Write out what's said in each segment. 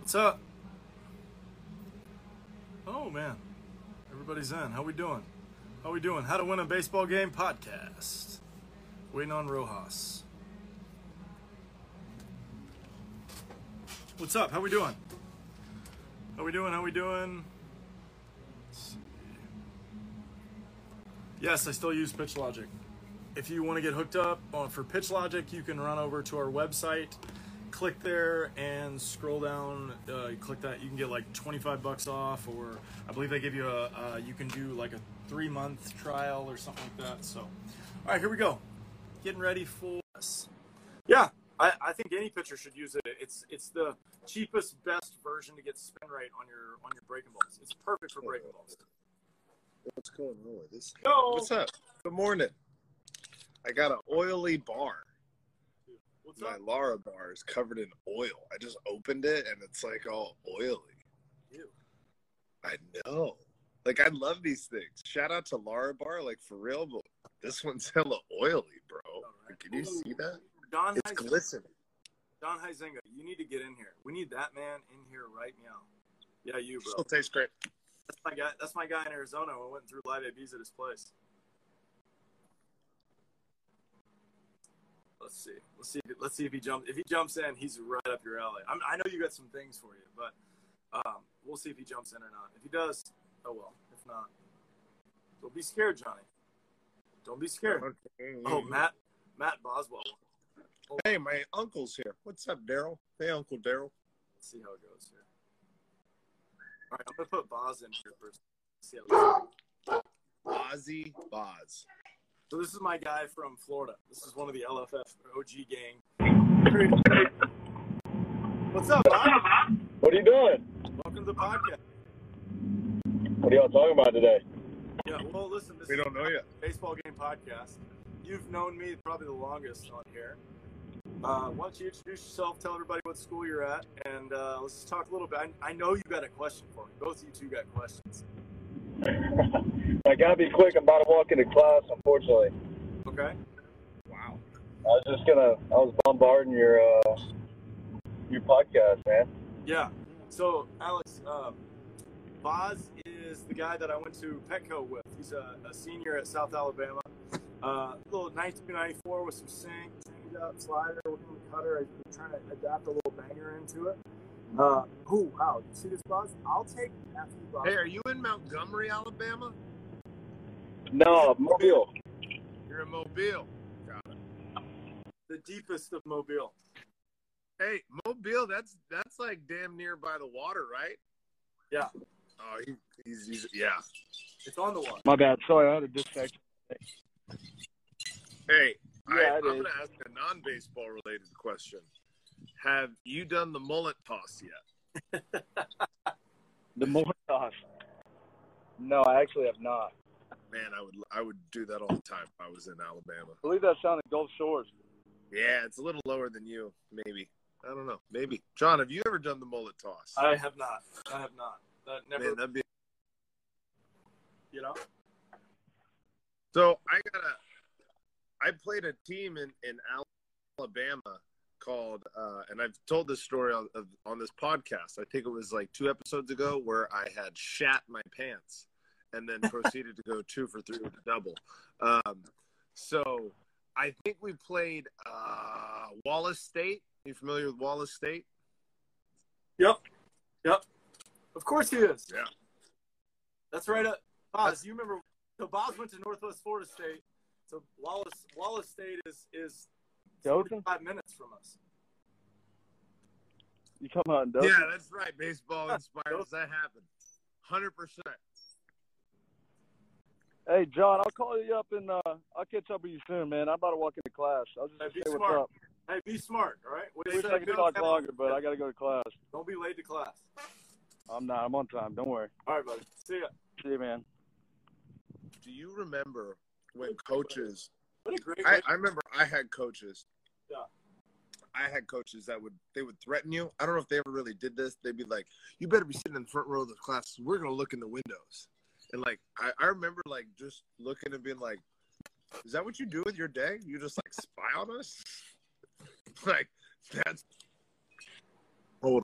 What's up? Oh man, everybody's in. How we doing? How we doing? How to win a baseball game podcast. Waiting on Rojas. What's up? How we doing? How we doing? How we doing? Yes, I still use PitchLogic. If you want to get hooked up on for PitchLogic, you can run over to our website, click there, and scroll down. Uh, you click that, you can get like 25 bucks off, or I believe they give you a, uh, you can do like a three month trial or something like that. So, all right, here we go. Getting ready for this. Yeah, I, I think any pitcher should use it. It's it's the cheapest, best version to get spin rate on your on your breaking balls. It's perfect for breaking balls. What's going on with this? Yo, What's up? Good morning. I got an oily bar. What's My up? Larabar is covered in oil. I just opened it and it's like all oily. Ew. I know. Like I love these things. Shout out to Larabar, like for real, but this one's hella oily, bro. right. Can you see that? Don It's Huizenga, glistening. Don Huizenga, you need to get in here. We need that man in here right now. Yeah, you, bro. Still tastes great. That's my guy. That's my guy in Arizona. We went through live ABs at his place. Let's see. Let's see. If, let's see if he jumps. If he jumps in, he's right up your alley. I'm, I know you got some things for you, but um, we'll see if he jumps in or not. If he does, oh well. If not, don't be scared, Johnny. Don't be scared. Oh, Matt. Matt Boswell. Hey, my uncle's here. What's up, Daryl? Hey, Uncle Daryl. Let's see how it goes here. All right, I'm gonna put Boz in here first. See how it goes. Ozzy Boz. So this is my guy from Florida. This is one of the LFF OG gang. What's up, Bob? What are you doing? Welcome to the podcast. What are y'all talking about today? Yeah, well, listen, this We don't know yet. baseball game podcast. You've known me probably the longest on here. Uh, why don't you introduce yourself, tell everybody what school you're at, and uh, let's just talk a little bit. I, I know you got a question for me. Both of you two got questions. I gotta be quick. I'm about to walk into class, unfortunately. Okay? Wow. I was just gonna. I was bombarding your uh, your podcast, man. Yeah. So, Alex, um, Boz is the guy that I went to Petco with. He's a, a senior at South Alabama. Uh, little 1994 with some sink, change up, slider, with cutter. I'm trying to adapt a little banger into it. Uh, oh, wow. You see this, Boz? I'll take Matthew Boz. Hey, are you in Montgomery, Alabama? No, Mobile. You're in Mobile. the deepest of Mobile. Hey, Mobile, that's that's like damn near by the water, right? Yeah. Oh, he, he's, he's yeah. It's on the water. My bad. Sorry, I had a disconnect. Hey, Yeah, I, I'm gonna ask a non-baseball related question. Have you done the mullet toss yet? The more toss. No, I actually have not. Man, I would I would do that all the time if I was in Alabama. I believe that's down in Gulf Shores. Yeah, it's a little lower than you, maybe. I don't know, maybe. John, have you ever done the mullet toss? I have not. I have not. That never, Man, that'd be you know? So I got a. I played a team in in Alabama called, uh, and I've told this story on, on this podcast. I think it was like two episodes ago where I had shat my pants and then proceeded to go two for three with a double. Um, so I think we played uh, Wallace State. you familiar with Wallace State? Yep. Yep. Of course he is. Yeah. That's right. Uh, Boz, you remember? So Boz went to Northwest Florida State. So Wallace Wallace State is is Dothan? five minutes from us. You come out in Dothan? Yeah, that's right. Baseball inspires. That happened. Hundred percent. Hey, John, I'll call you up and uh, I'll catch up with you soon, man. I'm about to walk into class. I'll just Hey, say what's smart. up. Hey, be smart. All right. Wait, Wish I could talk wait. longer, but I got to go to class. Don't be late to class. I'm not. I'm on time. Don't worry. All right, buddy. See ya. See you, man. Do you remember when coaches What a great. I, I remember I had coaches. Yeah. I had coaches that would they would threaten you. I don't know if they ever really did this. They'd be like, "You better be sitting in the front row of the class. We're gonna look in the windows." And like I, I remember like just looking and being like, "Is that what you do with your day? You just like spy on us?" like that's hold.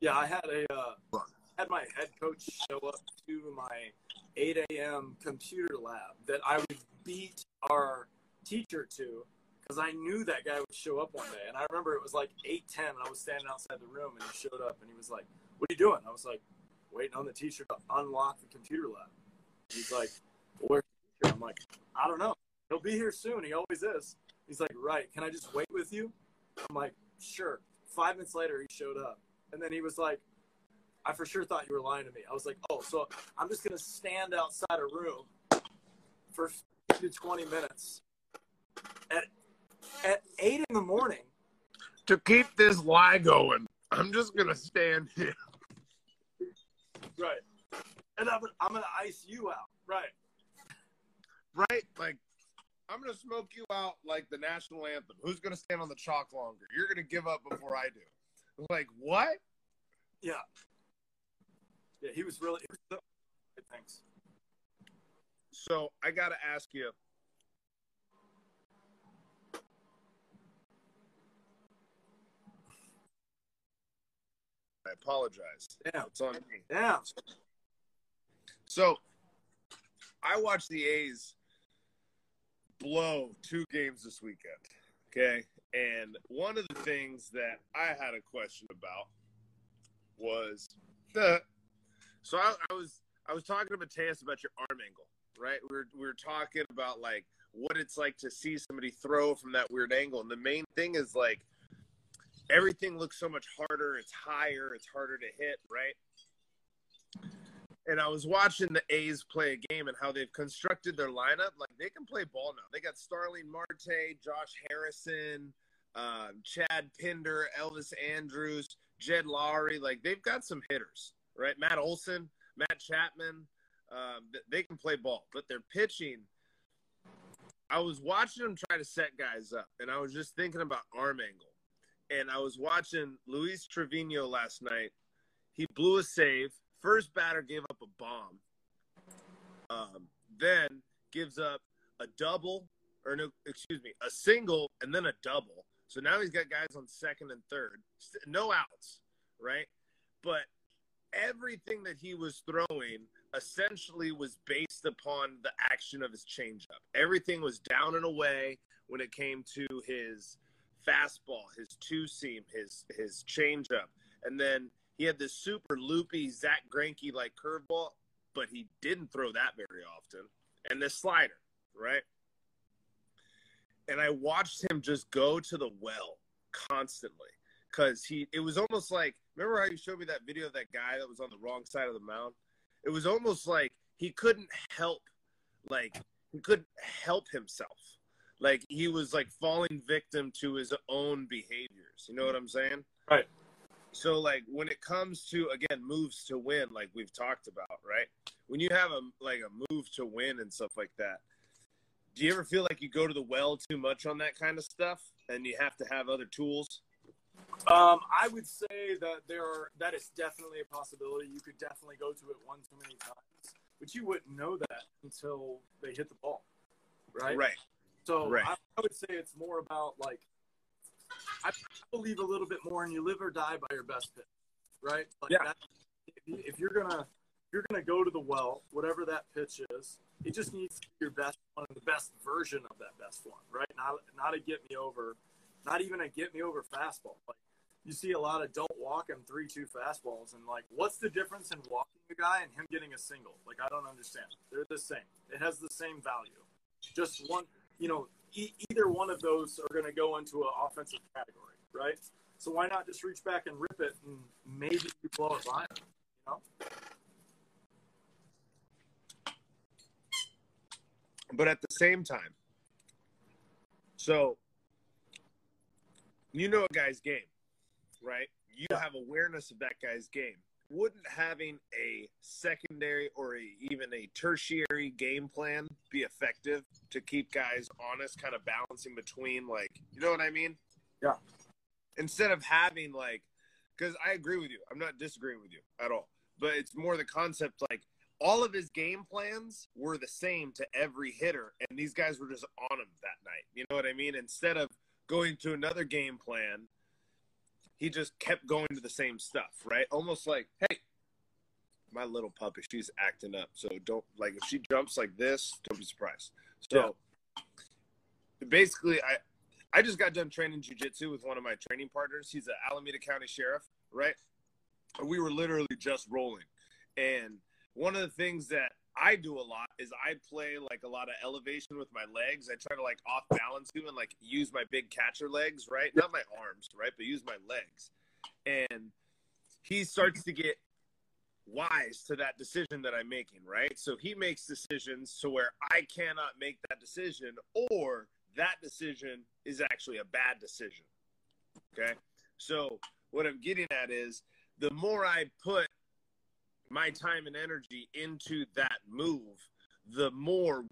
Yeah, I had a uh, had my head coach show up to my 8 a.m. computer lab that I would beat our teacher to because I knew that guy would show up one day. And I remember it was like 8:10, and I was standing outside the room, and he showed up, and he was like, "What are you doing?" I was like, "Waiting on the teacher to unlock the computer lab." He's like, "Where's the teacher?" I'm like, "I don't know. He'll be here soon. He always is." He's like, "Right? Can I just wait with you?" I'm like, "Sure." Five minutes later, he showed up, and then he was like, "I for sure thought you were lying to me." I was like, "Oh, so I'm just gonna stand outside a room for 15 to 20 minutes at at eight in the morning To keep this lie going, I'm just gonna stand here. Right. And I'm, I'm going to ice you out. Right. Right? Like, I'm gonna smoke you out like the national anthem. Who's gonna stand on the chalk longer? You're gonna give up before I do. Like what? Yeah. Yeah, he was really. He was so, thanks. So I gotta ask you. I apologize. Yeah. It's on me. Yeah. So I watched the A's blow two games this weekend. Okay. And one of the things that I had a question about was the so I, I was I was talking to Mateus about your arm angle, right? We're we were talking about like what it's like to see somebody throw from that weird angle. And the main thing is like everything looks so much harder, it's higher, it's harder to hit, right? and I was watching the A's play a game and how they've constructed their lineup. Like they can play ball now. They got Starling Marte, Josh Harrison, uh, Chad Pinder, Elvis Andrus, Jed Lowrie. Like they've got some hitters, right? Matt Olson, Matt Chapman. Um, they can play ball, but their pitching. I was watching them try to set guys up, and I was just thinking about arm angle. And I was watching Luis Trivino last night. He blew a save First batter gave up a bomb. Um, then gives up a double, or no, excuse me, a single and then a double. So now he's got guys on second and third, no outs, right? But everything that he was throwing essentially was based upon the action of his changeup. Everything was down and away when it came to his fastball, his two seam, his his changeup, and then he had this super loopy Zack Greinke like curveball, but he didn't throw that very often. And this slider, right? And I watched him just go to the well constantly because he it was almost like remember how you showed me that video of that guy that was on the wrong side of the mound? It was almost like he couldn't help like he couldn't help himself. Like he was like falling victim to his own behaviors. You know what I'm saying? Right. So like when it comes to again moves to win, like we've talked about, right? When you have a like a move to win and stuff like that, do you ever feel like you go to the well too much on that kind of stuff, and you have to have other tools? Um, I would say that there are that is definitely a possibility. You could definitely go to it one too many times, but you wouldn't know that until they hit the ball, right? Right. So Right. I, I would say it's more about like I believe a little bit more in you live or die by your best pitch, right? Like Yeah. That, if you're gonna if you're gonna go to the well, whatever that pitch is, it just needs to be your best one, the best version of that best one, right? Not not a get me over, not even a get me over fastball. Like you see a lot of don't walk him three two fastballs, and like what's the difference in walking a guy and him getting a single? Like I don't understand. They're the same. It has the same value. Just one, you know, e- either one of those are going to go into an offensive category, right? So why not just reach back and rip it, and maybe you blow it by you know? but at the same time, so you know a guy's game, right? You Yeah. have awareness of that guy's game. Wouldn't having a secondary or a, even a tertiary game plan be effective to keep guys honest, kind of balancing between, like, you know what I mean? Yeah. Instead of having, like, because I agree with you, I'm not disagreeing with you at all, but it's more the concept, like, all of his game plans were the same to every hitter, and these guys were just on him that night. You know what I mean? Instead of going to another game plan, he just kept going to the same stuff, right? Almost like, hey, my little puppy, she's acting up. So don't like if she jumps like this, don't be surprised. So yeah. basically, I I just got done training jujitsu with one of my training partners. He's an Alameda County sheriff, right? We were literally just rolling, and one of the things that I do a lot is I play like a lot of elevation with my legs. I try to like off balance you and like use my big catcher legs, right? Not my arms, right? But use my legs. And he starts to get wise to that decision that I'm making, right? So he makes decisions to where I cannot make that decision or that decision is actually a bad decision. Okay? So what I'm getting at is the more I put my time and energy into that move, the more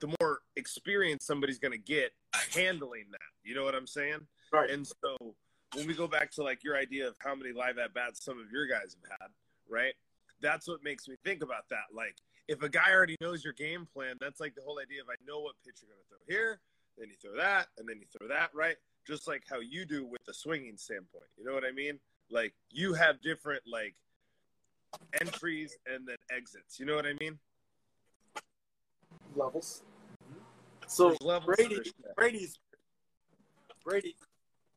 the more experience somebody's going to get handling that. You know what I'm saying? Right. And so when we go back to like your idea of how many live at bats some of your guys have had, right? That's what makes me think about that. Like if a guy already knows your game plan, that's like the whole idea of I know what pitch you're going to throw here, then you throw that, and then you throw that, right? Just like how you do with the swinging standpoint. You know what I mean? Like you have different like entries and then exits. You know what I mean? Levels. So There's levels Brady, to this shit. Brady's Brady.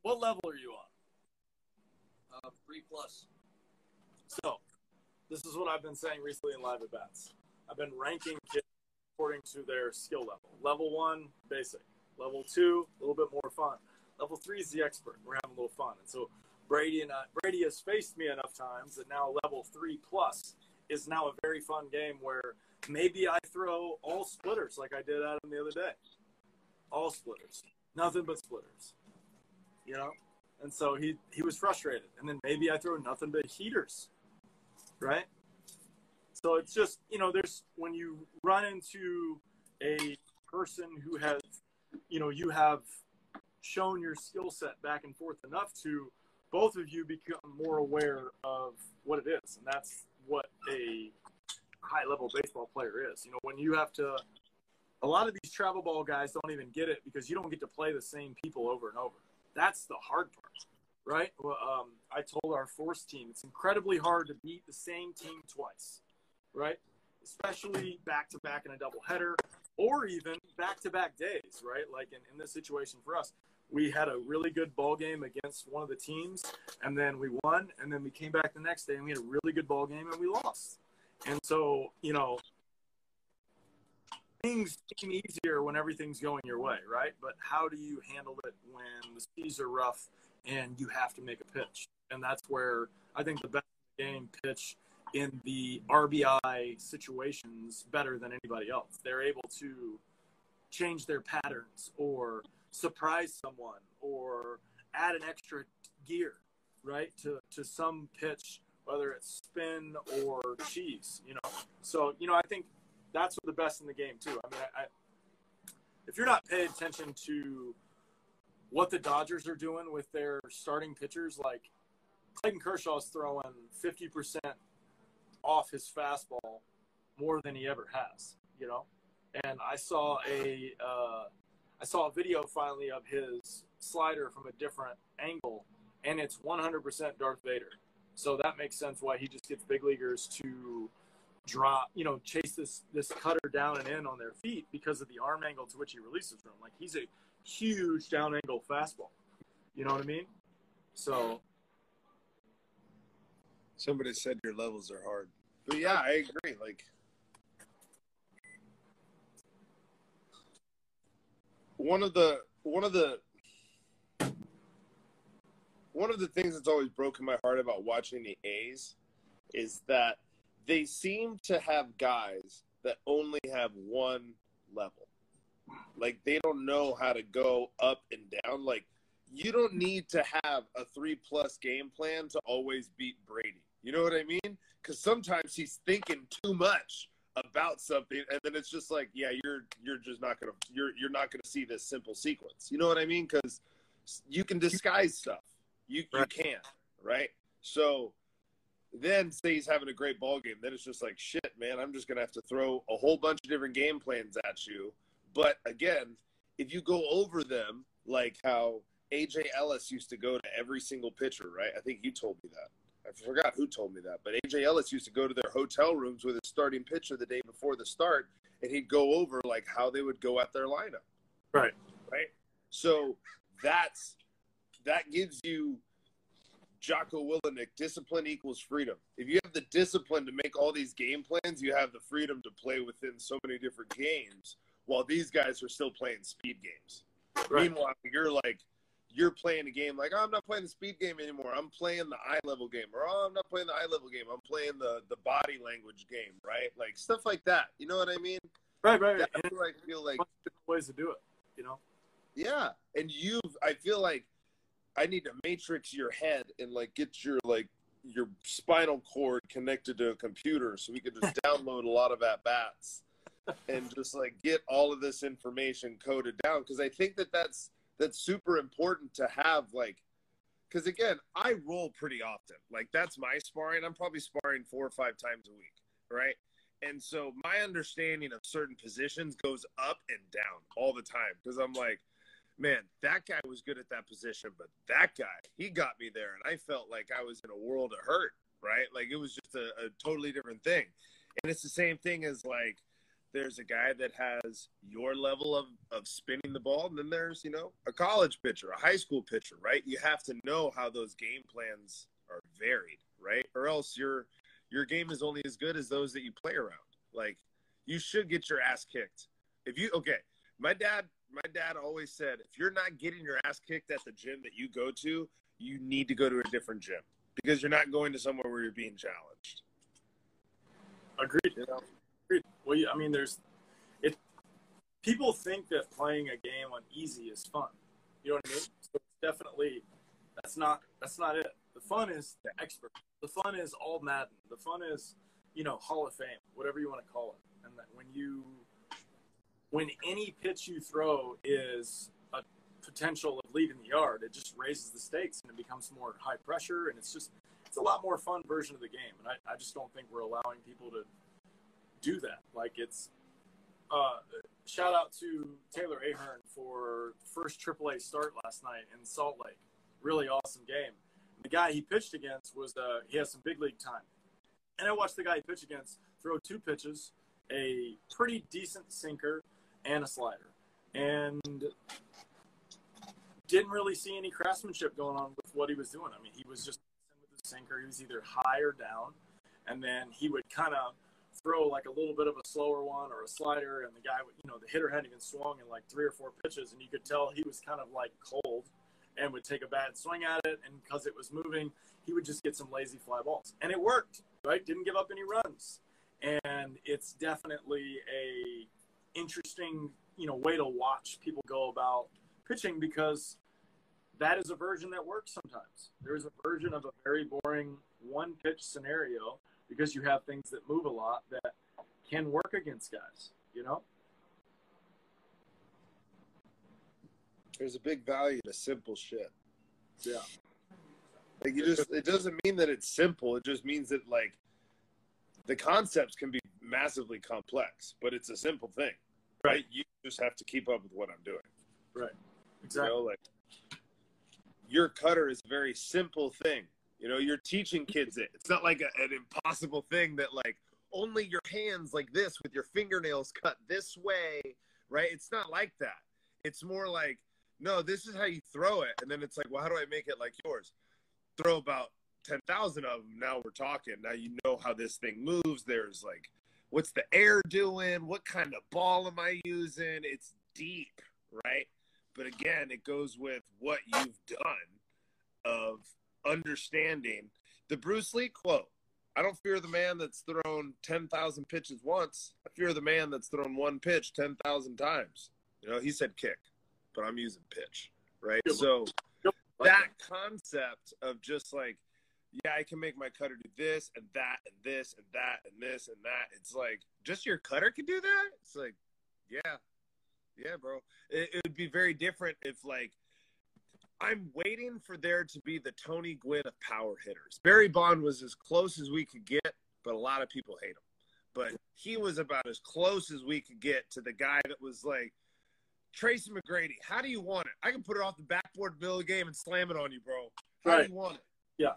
What level are you on? Uh, three plus. So, this is what I've been saying recently in live events. I've been ranking kids according to their skill level. Level one, basic. Level two, a little bit more fun. Level three is the expert. We're having a little fun. And so Brady and I, Brady has faced me enough times that now level three plus is now a very fun game where maybe I throw all splitters like I did at him the other day. All splitters, nothing but splitters. You know, and so he he was frustrated, and then maybe I throw nothing but heaters, right? So it's just you know, there's when you run into a person who has, you know, you have shown your skill set back and forth enough to both of you become more aware of what it is, and that's what a high level baseball player is. You know, when you have to, a lot of these travel ball guys don't even get it because you don't get to play the same people over and over. That's the hard part, right? Well, um, I told our force team it's incredibly hard to beat the same team twice, right? Especially back to back in a double header or even back to back days, right? Like in, in this situation for us, we had a really good ball game against one of the teams and then we won and then we came back the next day and we had a really good ball game and we lost. And so you know things seem easier when everything's going your way right? But how do you handle it when the seas are rough and you have to make a pitch? And that's where i think the best game pitch in the rbi situations better than anybody else. They're able to change their patterns or surprise someone or add an extra gear, right, to, to some pitch, whether it's spin or cheese, you know. So, you know, I think that's the best in the game, too. I mean, I, I, if you're not paying attention to what the Dodgers are doing with their starting pitchers, like Clayton Kershaw's throwing 50% off his fastball more than he ever has, you know. And I saw a uh, I saw a video finally of his slider from a different angle, and it's 100% Darth Vader. So that makes sense why he just gets big leaguers to drop, you know, chase this this cutter down and in on their feet because of the arm angle to which he releases from. Like he's a huge down angle fastball. You know what I mean? So Somebody said your levels are hard. But yeah, I agree. Like one of the one of the one of the things that's always broken my heart about watching the A's is that they seem to have guys that only have one level. Like they don't know how to go up and down. Like you don't need to have a three plus game plan to always beat Brady. You know what I mean? Because sometimes he's thinking too much about something, and then it's just like, yeah, you're you're just not gonna you're you're not gonna see this simple sequence. You know what I mean? Because you can disguise stuff. You you Right. can, right? So then say he's having a great ball game, then it's just like shit, man. I'm just gonna have to throw a whole bunch of different game plans at you. But again, if you go over them, like how AJ Ellis used to go to every single pitcher, right? I think you told me that. I forgot who told me that, but AJ Ellis used to go to their hotel rooms with his starting pitcher the day before the start, and he'd go over like how they would go at their lineup. Right. Right. So that's that gives you Jocko Willink, discipline equals freedom. If you have the discipline to make all these game plans, you have the freedom to play within so many different games while these guys are still playing speed games. Right. Meanwhile, you're like, you're playing a game like, oh, I'm not playing the speed game anymore. I'm playing the eye level game. Or, oh, I'm not playing the eye level game. I'm playing the, the body language game, right? Like stuff like that. You know what I mean? Right, right. That's where I feel like. Ways to do it, you know? Yeah. And you've, I feel like I need to matrix your head and like get your like your spinal cord connected to a computer so we can just download a lot of at bats and just like get all of this information coded down because I think that that's that's super important to have like because again I roll pretty often like that's my sparring I'm probably sparring four or five times a week right and so my understanding of certain positions goes up and down all the time because I'm like man, that guy was good at that position, but that guy, he got me there. And I felt like I was in a world of hurt, right? Like it was just a, a totally different thing. And it's the same thing as like, there's a guy that has your level of, of spinning the ball, and then there's, you know, a college pitcher, a high school pitcher, right? You have to know how those game plans are varied, right? Or else your your game is only as good as those that you play around. Like you should get your ass kicked. If you okay, my dad my dad always said if you're not getting your ass kicked at the gym that you go to, you need to go to a different gym because you're not going to somewhere where you're being challenged. Agreed. You know? Well, I mean, there's it. People think that playing a game on easy is fun. You know what I mean? So definitely that's not that's not it. The fun is the expert. The fun is all Madden. The fun is you know Hall of Fame, whatever you want to call it. And that when you when any pitch you throw is a potential of leaving the yard, it just raises the stakes and it becomes more high pressure and it's just it's a lot more fun version of the game. And I, I just don't think we're allowing people to do that. Like it's uh, shout out to Taylor Ahern for first AAA start last night in Salt Lake. Really awesome game. The guy he pitched against was uh, he has some big league time, and I watched the guy he pitched against throw two pitches, a pretty decent sinker, and a slider. And didn't really see any craftsmanship going on with what he was doing. I mean, he was just with the sinker. He was either high or down, and then he would kind of throw like a little bit of a slower one or a slider, and the guy you know, the hitter hadn't even swung in like three or four pitches, and you could tell he was kind of like cold and would take a bad swing at it, and because it was moving, he would just get some lazy fly balls, and it worked. Right? Didn't give up any runs, and it's definitely a interesting, you know, way to watch people go about pitching because that is a version that works sometimes. There is a version of a very boring one pitch scenario because you have things that move a lot that can work against guys, you know? There's a big value to simple shit. Yeah. Like you just it doesn't mean that it's simple. It just means that like the concepts can be massively complex, but it's a simple thing right? You just have to keep up with what I'm doing. Right. Exactly. You know, like your cutter is a very simple thing. You know, you're teaching kids it. It's not like a, an impossible thing that like only your hands like this with your fingernails cut this way, right? It's not like that. It's more like, no, this is how you throw it. And then it's like, well, how do I make it like yours? Throw about 10,000 of them. Now we're talking. Now you know how this thing moves. There's like what's the air doing? What kind of ball am I using? It's deep, right? But again, it goes with what you've done of understanding the Bruce Lee quote. I don't fear the man that's thrown 10,000 pitches once. I fear the man that's thrown one pitch 10,000 times. You know, he said kick, but I'm using pitch, right? So that concept of just like yeah, I can make my cutter do this and that and this and that and this and that. It's like just your cutter can do that. It's like, yeah, yeah, bro. It, it would be very different if like I'm waiting for there to be the Tony Gwynn of power hitters. Barry Bond was as close as we could get, but a lot of people hate him. But he was about as close as we could get to the guy that was like Tracy McGrady. How do you want it? I can put it off the backboard middle of the game and slam it on you, bro. How Right. do you want it? Yeah.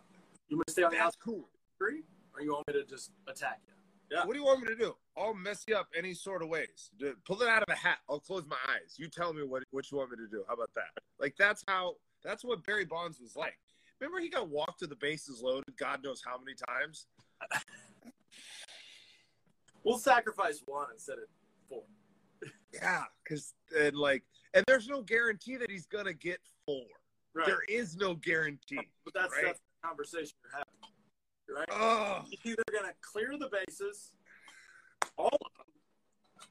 You want to stay on the That's outside, cool. three, or you want me to just attack you? Yeah. What do you want me to do? I'll mess you up any sort of ways. Do- Pull it out of a hat. I'll close my eyes. You tell me what, what you want me to do. How about that? Like that's how that's what Barry Bonds was like. Remember he got walked to the bases loaded God knows how many times? We'll sacrifice one instead of four. Yeah, because and like and there's no guarantee that he's gonna get four. Right. There is no guarantee. but that's, right. that's the conversation you're having. Right? Oh, You're either going to clear the bases, all of them,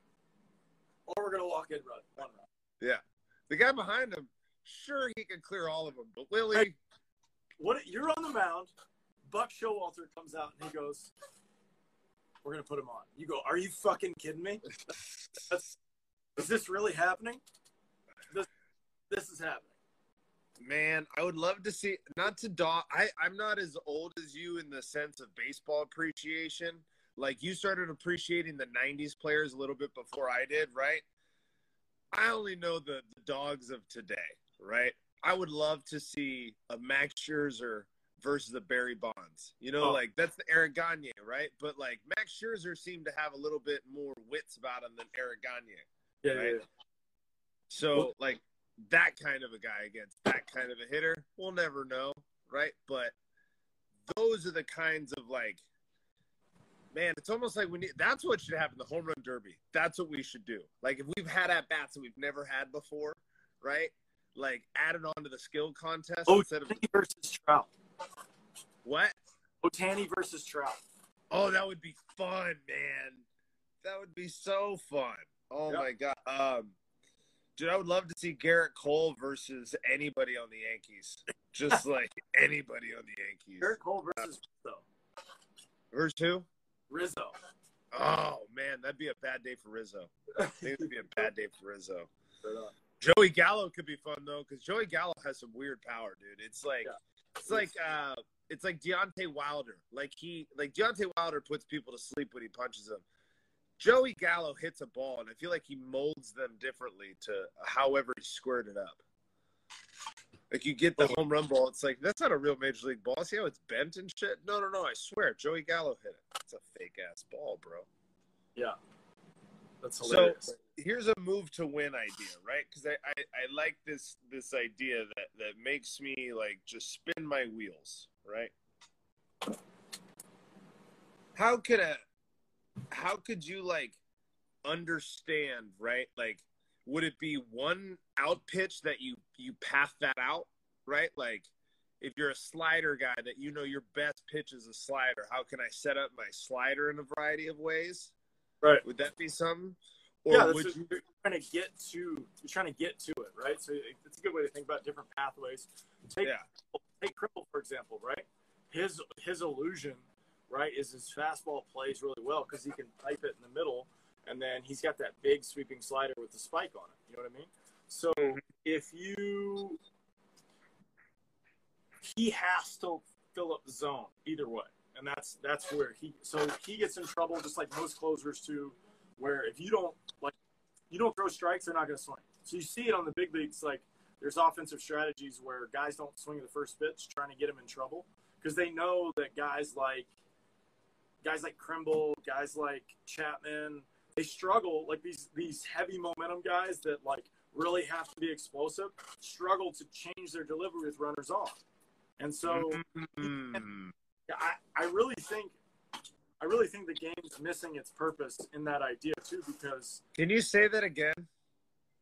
or we're going to walk in run, one run. Yeah, the guy behind him, sure he can clear all of them, but Willie, Hey. What you're on the mound, Buck Showalter comes out and he goes, "We're gonna put him on." You go, "Are you fucking kidding me? That's, is this really happening? This this is happening." Man, I would love to see not to dog. I I'm not as old as you in the sense of baseball appreciation. Like you started appreciating the '90s players a little bit before I did, right? I only know the the dogs of today, right? I would love to see a Max Scherzer versus a Barry Bonds. You know, Oh. like that's the Eric Gagne, right? But like Max Scherzer seemed to have a little bit more wits about him than Eric Gagne. Yeah, Right. yeah, So Well- like that kind of a guy against that kind of a hitter, we'll never know, right? But those are the kinds of like man, it's almost like we need that's what should happen, the home run derby. That's what we should do. Like if we've had at bats that we've never had before, right? Like added on to the skill contest Oh, instead of versus Trout. what? Ohtani versus Trout. Oh, that would be fun, man. That would be so fun. Oh Yeah. my god. Um dude, I would love to see Gerrit Cole versus anybody on the Yankees. Just like anybody on the Yankees. Gerrit Cole versus Rizzo. Verse two? Rizzo. Oh man, that'd be a bad day for Rizzo. I think it'd be a bad day for Rizzo. Right. Joey Gallo could be fun though, because Joey Gallo has some weird power, dude. It's like Yeah. it's like uh it's like Deontay Wilder. Like he like Deontay Wilder puts people to sleep when he punches them. Joey Gallo hits a ball, and I feel like he molds them differently to however he squared it up. Like you get the home run ball, it's like that's not a real major league ball. See how it's bent and shit? No, no, no. I swear, Joey Gallo hit it. It's a fake ass ball, bro. Yeah. That's So hilarious. Here's a move to win idea, right? Because I, I, I like this this idea that that makes me like just spin my wheels, right? How could a how could you like understand, right? Like would it be one out pitch that you you path that out, right? Like if you're a slider guy that you know your best pitch is a slider, how can I set up my slider in a variety of ways? Right. Would that be something? Or yeah, would you you're trying to get to you're trying to get to it, right? So it- it's a good way to think about different pathways. Take Yeah. take Cripple for example, right? His his illusion, right, is his fastball plays really well because he can pipe it in the middle, and then he's got that big sweeping slider with the spike on it. You know what I mean? So mm-hmm. if you he has to fill up the zone either way, and that's that's where he so he gets in trouble just like most closers too, where if you don't like you don't throw strikes, they're not going to swing. So you see it on the big leagues, like there's offensive strategies where guys don't swing at the first pitch, trying to get them in trouble because they know that guys like guys like Kimbrel, guys like Chapman, they struggle. Like these these heavy momentum guys that like really have to be explosive, struggle to change their delivery with runners on. And so Mm. yeah, I, I really think I really think the game's missing its purpose in that idea too because Can you say that again?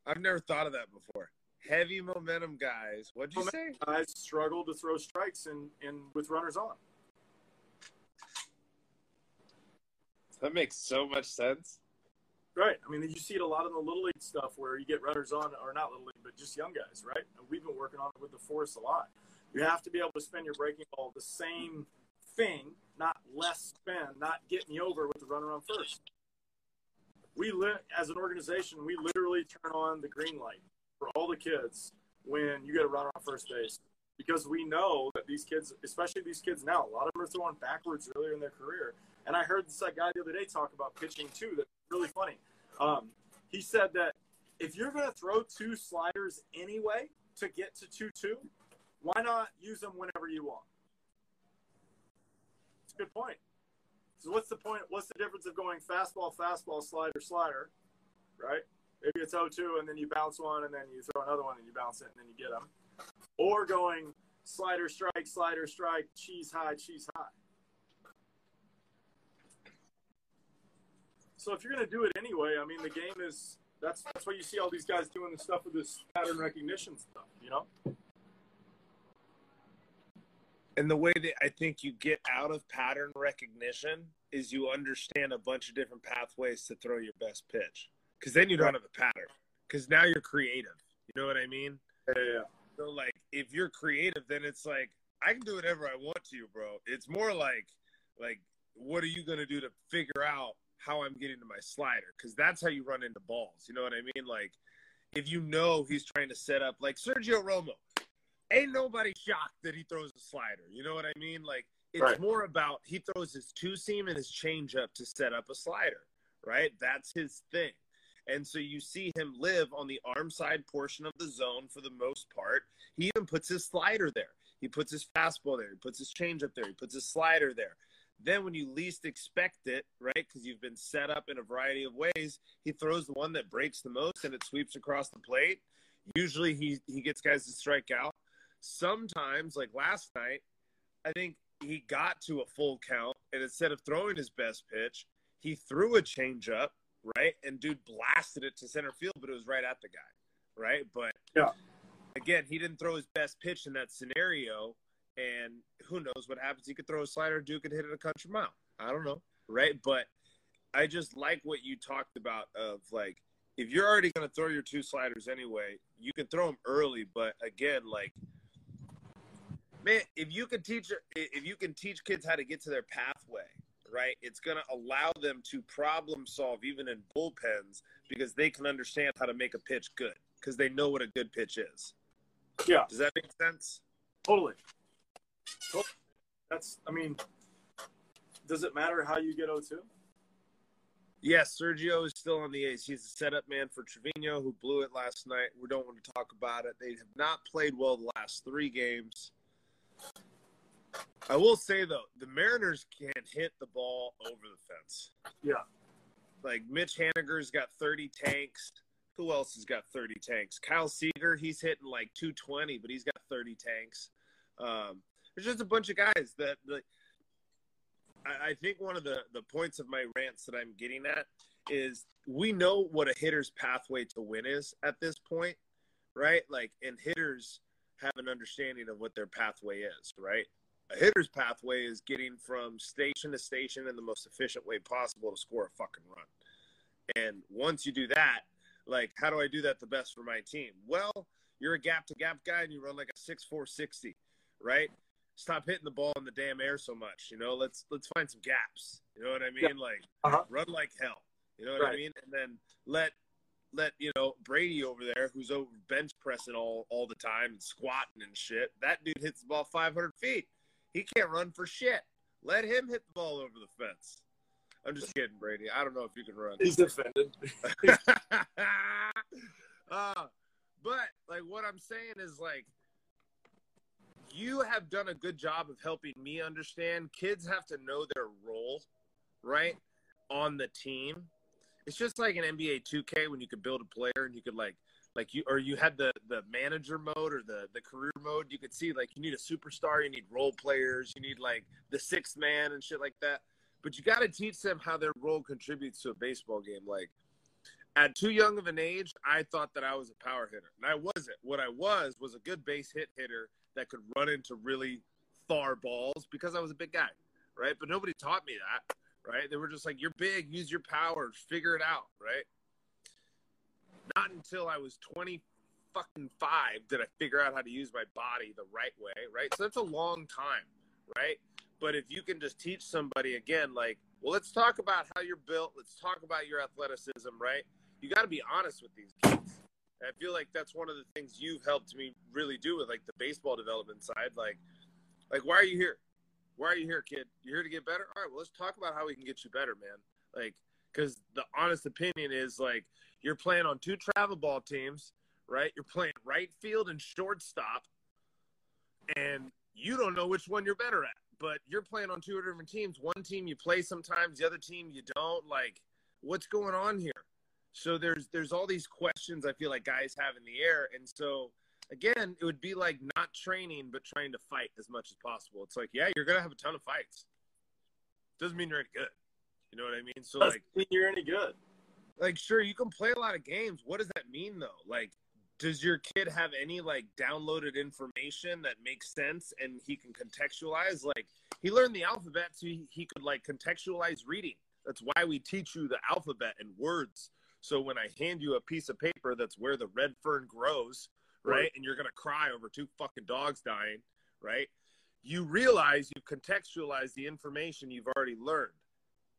I've never thought of that before. Heavy momentum guys. What'd you say? guys struggle to throw strikes in, in with runners on. That makes so much sense. Right. I mean, you see it a lot in the little league stuff where you get runners on, or not little league, but just young guys, right? And we've been working on it with the force a lot. You have to be able to spin your breaking ball the same thing, not less spin, not getting you over with the runner on first. We li- as an organization, we literally turn on the green light for all the kids when you get a runner on first base because we know that these kids, especially these kids now, a lot of them are throwing backwards earlier in their career. And I heard this guy the other day talk about pitching too. That's really funny. Um, he said that if you're going to throw two sliders anyway to get to 2 2, why not use them whenever you want? Good point. So, what's the point? What's the difference of going fastball, fastball, slider, slider, right? Maybe it's 0 2 and then you bounce one and then you throw another one and you bounce it and then you get them. Or going slider, strike, slider, strike, cheese high, cheese high. So if you're going to do it anyway, I mean, the game is that's that's why you see all these guys doing the stuff with this pattern recognition stuff, you know. And the way that I think you get out of pattern recognition is you understand a bunch of different pathways to throw your best pitch. Because then you don't have a pattern. Because now you're creative. You know what I mean? Yeah. So like, if you're creative, then it's like I can do whatever I want to, you, bro. It's more like, like, what are you gonna do to figure out how I'm getting to my slider? Because that's how you run into balls. You know what I mean? Like, if you know he's trying to set up, like Sergio Romo, ain't nobody shocked that he throws a slider. You know what I mean? Like, it's Right. more about he throws his two seam and his change up to set up a slider, right? That's his thing. And so you see him live on the arm side portion of the zone for the most part. He even puts his slider there. He puts his fastball there. He puts his changeup there. He puts his slider there. Then, when you least expect it, right, because you've been set up in a variety of ways, he throws the one that breaks the most and it sweeps across the plate. Usually, he he gets guys to strike out. Sometimes, like last night, I think he got to a full count, and instead of throwing his best pitch, he threw a changeup, right? And dude blasted it to center field, but it was right at the guy, right? But Yeah. again, he didn't throw his best pitch in that scenario, and who knows what happens? He could throw a slider, Duke could hit it a country mile. I don't know, right? But I just like what you talked about of like if you're already going to throw your two sliders anyway, you can throw them early. But again, like man, if you can teach if you can teach kids how to get to their pathway, right? It's going to allow them to problem solve even in bullpens because they can understand how to make a pitch good because they know what a good pitch is. Yeah. Does that make sense? Totally. Totally. That's. I mean, does it matter how you get 0-2? Yes, Sergio is still on the ace. He's the setup man for Trivino, who blew it last night. We don't want to talk about it. They have not played well the last three games. I will say though, the Mariners can't hit the ball over the fence. Yeah. Like Mitch Haniger's got 30 tanks. Who else has got 30 tanks? Kyle Seager, he's hitting like 220, but he's got 30 tanks. Um, there's just a bunch of guys that, that I, I think one of the, the points of my rants that I'm getting at is we know what a hitter's pathway to win is at this point, right? Like, and hitters have an understanding of what their pathway is, right? A hitter's pathway is getting from station to station in the most efficient way possible to score a fucking run. And once you do that, like, how do I do that the best for my team? Well, you're a gap to gap guy and you run like a six four sixty, right? Stop hitting the ball in the damn air so much. You know, let's let's find some gaps. You know what I mean? Like Uh-huh. run like hell. You know what I mean? And then let let you know Brady over there, who's over bench pressing all all the time and squatting and shit. That dude hits the ball 500 feet. He can't run for shit. Let him hit the ball over the fence. I'm just kidding, Brady. I don't know if you can run. He's offended. uh, but like what I'm saying is like you have done a good job of helping me understand kids have to know their role, right? On the team. It's just like an NBA 2K when you could build a player and you could like like you or you had the the manager mode or the the career mode. You could see like you need a superstar you need role players you need like the sixth man and shit like that. But you got to teach them how their role contributes to a baseball game. Like at too young of an age i thought that i was a power hitter. And i wasn't. What i was was a good base hit hitter that could run into really far balls because i was a big guy right? But nobody taught me that right they were just like you're big use your power, figure it out right not until I was 20 fucking five did I figure out how to use my body the right way, right? So that's a long time, right? But if you can just teach somebody again, like, well, let's talk about how you're built, let's talk about your athleticism, right? You got to be honest with these kids. I feel like that's one of the things you've helped me really do with like the baseball development side. Like, like why are you here? Why are you here, kid? You're here to get better? All right, well, let's talk about how we can get you better, man. Like, Because the honest opinion is like you're playing on two travel ball teams, right? You're playing right field and shortstop, and you don't know which one you're better at. But you're playing on two different teams. One team you play sometimes, the other team you don't. Like, what's going on here? So there's there's all these questions I feel like guys have in the air, and so again, it would be like not training but trying to fight as much as possible. It's like, yeah, you're gonna have a ton of fights. Doesn't mean you're any good. You know what I mean? So Doesn't like, mean you're any good. like sure you can play a lot of games. What does that mean though? Like, does your kid have any like downloaded information that makes sense and he can contextualize? Like, he learned the alphabet so he, he could like contextualize reading. That's why we teach you the alphabet and words. So when I hand you a piece of paper that's where the red fern grows, right, and you're gonna cry over two fucking dogs dying, right? You realize you contextualize the information you've already learned.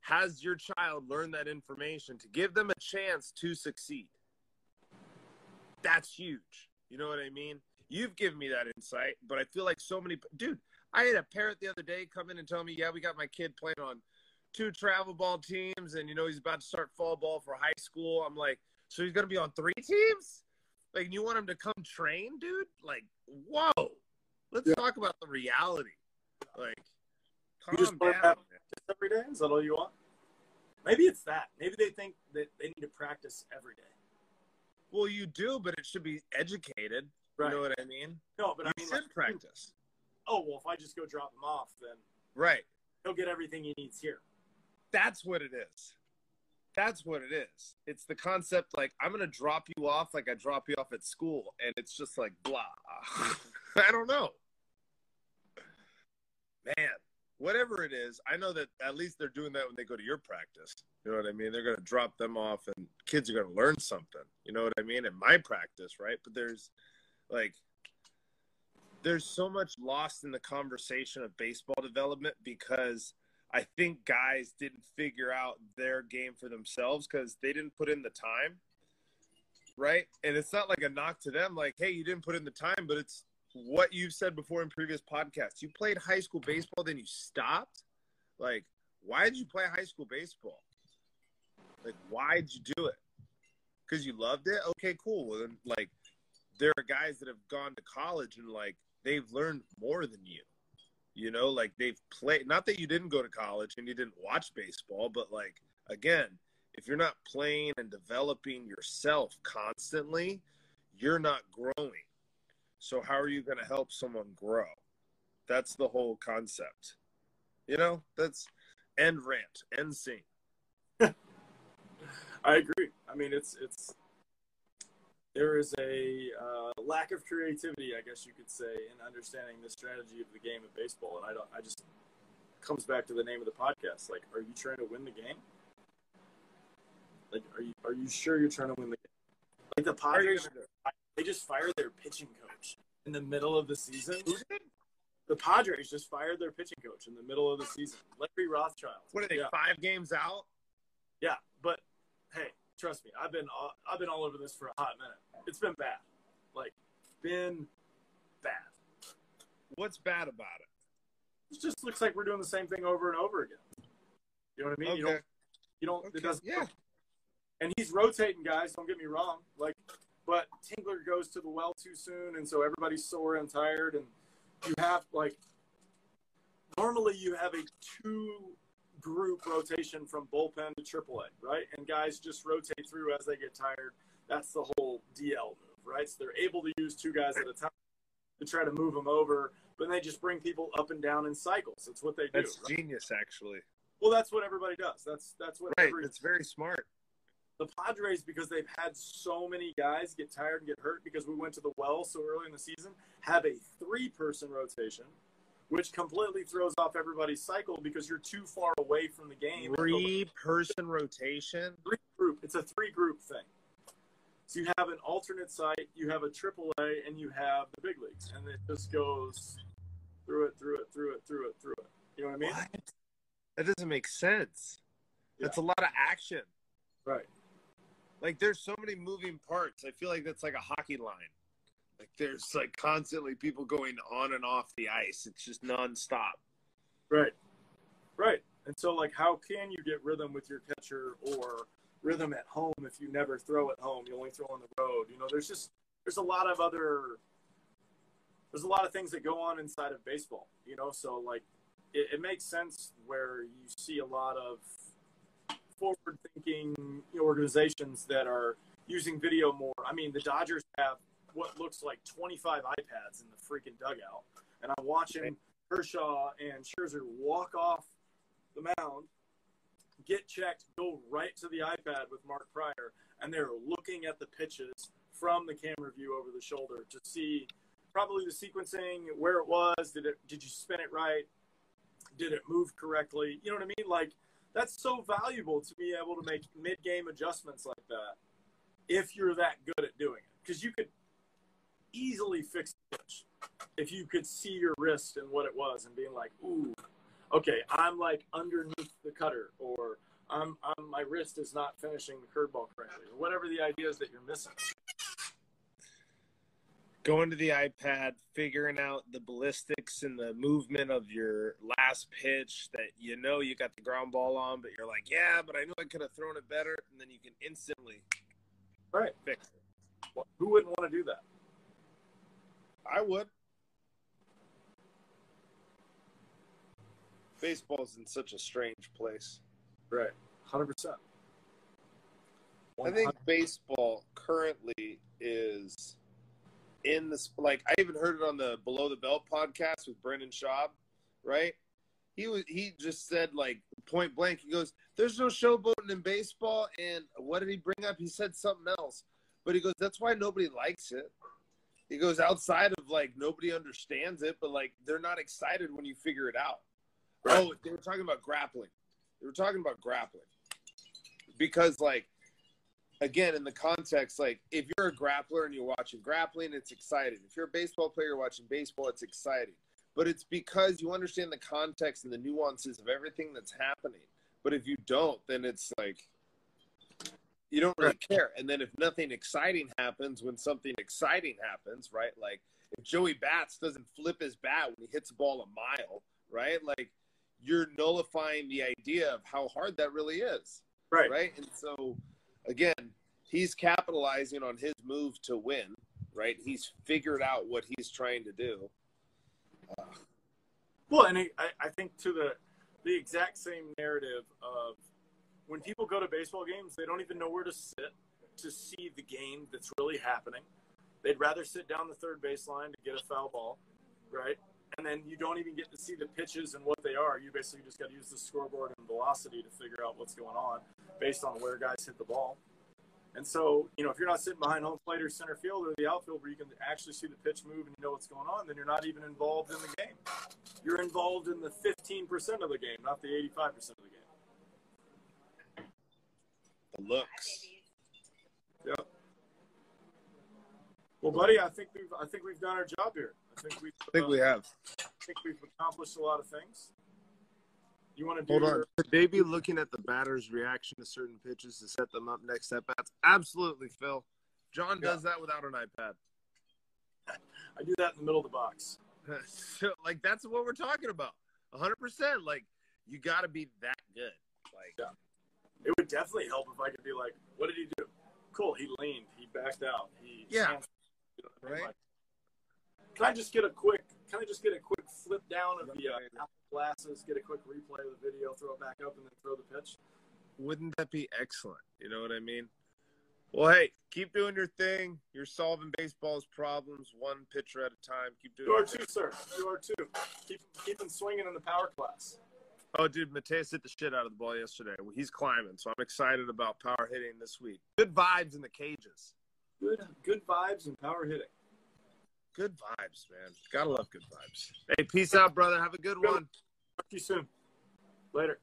Has your child learned that information to give them a chance to succeed? That's huge. You know what I mean? You've given me that insight, but I feel like so many dude. I had a parent the other day come in and tell me, "Yeah, we got my kid playing on two travel ball teams, and you know he's about to start fall ball for high school." I'm like, "So he's gonna be on three teams? Like, you want him to come train, dude? Like, whoa! Let's Yeah. talk about the reality. Like, calm You just down. have every day? Is that all you want? Maybe it's that. Maybe they think that they need to practice every day. Well, you do, but it should be educated. Right. You know what I mean? No, but you I mean, should like, practice. oh well, if I just go drop him off, then Right. he'll get everything he needs here. That's what it is. That's what it is. It's the concept like I'm gonna drop you off like I drop you off at school, and it's just like blah. I don't know. Man, whatever it is, I know that at least they're doing that when they go to your practice. You know what I mean? They're gonna drop them off, and kids are gonna learn something. You know what I mean? In my practice, right? But there's like there's so much lost in the conversation of baseball development because I think guys didn't figure out their game for themselves because they didn't put in the time. Right. And it's not like a knock to them, like, hey, you didn't put in the time, but it's what you've said before in previous podcasts. You played high school baseball, then you stopped. Like, why did you play high school baseball? Like, why did you do it? Because you loved it? Okay, cool. Well, then, like, there are guys that have gone to college and, like, they've learned more than you. You know, like they've played. Not that you didn't go to college and you didn't watch baseball, but like again, if you're not playing and developing yourself constantly, you're not growing. So how are you going to help someone grow? That's the whole concept. You know, that's end rant, end scene. I agree. I mean, it's it's there is a uh, lack of creativity, I guess you could say, in understanding the strategy of the game of baseball, and I don't. I just comes back to the name of the podcast. Like, are you trying to win the game? Like, are you are you sure you're trying to win the game? Like the How are you Padres, they just fired their pitching coach in the middle of the season. it? Who did? The Padres just fired their pitching coach in the middle of the season. Larry Rothschild. What are they? Yeah. Five games out? Yeah, but hey, trust me, I've been all, I've been all over this for a hot minute. It's been bad, like been bad. What's bad about it? It just looks like we're doing the same thing over and over again. You know what I mean? You don't, you don't. Okay, It doesn't. yeah. And he's rotating guys. Don't get me wrong. Like, but Tingler goes to the well too soon, and so everybody's sore and tired. And you have like normally you have a two group rotation from bullpen to AAA, right? And guys just rotate through as they get tired. That's the whole DL move, right? So they're able to use two guys at a time to try to move them over, but they just bring people up and down in cycles. That's what they do. That's right? genius, actually. Well, that's what everybody does. That's that's what Right. every, That's very smart. the Padres because they've had so many guys get tired and get hurt because we went to the well so early in the season have a three person rotation which completely throws off everybody's cycle because you're too far away from the game Three person rotation. three group it's a three group thing so you have an alternate site you have a triple A, and you have the big leagues and it just goes through it through it through it through it through it you know what I mean What? That doesn't make sense. That's a lot of action. right Like there's so many moving parts. I feel like that's like a hockey line. Like there's like constantly people going on and off the ice. It's just nonstop. Right. Right. And so, like, how can you get rhythm with your catcher or rhythm at home if you never throw at home? You only throw on the road. You know, there's just there's a lot of other there's a lot of things that go on inside of baseball. You know, so like it, it makes sense where you see a lot of forward thinking organizations that are using video more. I mean, the Dodgers have what looks like 25 iPads in the freaking dugout, and I'm watching Kershaw and Scherzer walk off the mound, get checked, go right to the iPad with Mark Prior, and they're looking at the pitches from the camera view over the shoulder to see probably the sequencing, where it was, did it did you spin it right, did it move correctly? You know what I mean? Like that's so valuable to be able to make mid-game adjustments like that if you're that good at doing it because you could easily fix the pitch if you could see your wrist and what it was and being like ooh okay i'm like underneath the cutter or I'm, I'm my wrist is not finishing the curveball correctly or whatever the idea is that you're missing going to the iPad, figuring out the ballistics and the movement of your last pitch that you know you got the ground ball on, but you're like, yeah, but I know I could have thrown it better, and then you can instantly right fix it. Well, who wouldn't want to do that? I would. Baseball's in such a strange place. Right, hundred percent. I think baseball currently is in this like I even heard it on the Below the Belt podcast with Brendan Schaub, right? He was he just said like point blank, he goes, There's no showboating in baseball and what did he bring up? He said something else. But he goes, That's why nobody likes it. He goes outside of like nobody understands it, but like they're not excited when you figure it out. Oh, they were talking about grappling. They were talking about grappling. Because like again in the context like if you're a grappler and you're watching grappling it's exciting. If you're a baseball player watching baseball it's exciting. But it's because you understand the context and the nuances of everything that's happening. But if you don't then it's like you don't really care. And then if nothing exciting happens when something exciting happens right like if joey bats doesn't flip his bat when he hits a ball a mile right like you're nullifying the idea of how hard that really is right right and so again, he's capitalizing on his move to win, right? He's figured out what he's trying to do. Uh, well, and I, I think to the the exact same narrative of when people go to baseball games, they don't even know where to sit to see the game that's really happening. They'd rather sit down the third baseline to get a foul ball, right? And then you don't even get to see the pitches and what they are. You basically just got to use the scoreboard and velocity to figure out what's going on based on where guys hit the ball. And so, you know, if you're not sitting behind home plate or center field or the outfield where you can actually see the pitch move and you know what's going on, then you're not even involved in the game. You're involved in the 15% of the game, not the 85% of the game. The looks. Yep. Well, buddy, I think we've I think we've done our job here. I think we I think we have. I think we've accomplished a lot of things. You want to do hold on? Could they be looking at the batter's reaction to certain pitches to set them up next at bats? Absolutely, Phil. John does yeah. that without an iPad. I do that in the middle of the box. so, like that's what we're talking about. 100. percent Like you got to be that good. Like yeah. it would definitely help if I could be like, "What did he do? Cool. He leaned. He backed out. He yeah." You know right. Like, can I just get a quick? Can I just get a quick flip down of the uh, glasses, get a quick replay of the video, throw it back up, and then throw the pitch? Wouldn't that be excellent? You know what I mean? Well, hey, keep doing your thing. You're solving baseball's problems one pitcher at a time. Keep doing. You are too, sir. You are too. Keep keep him swinging in the power class. Oh, dude, Mateus hit the shit out of the ball yesterday. He's climbing, so I'm excited about power hitting this week. Good vibes in the cages. Good, good vibes and power hitting. Good vibes, man. Gotta love good vibes. Hey, peace out, brother. Have a good one. Talk to you soon. Later.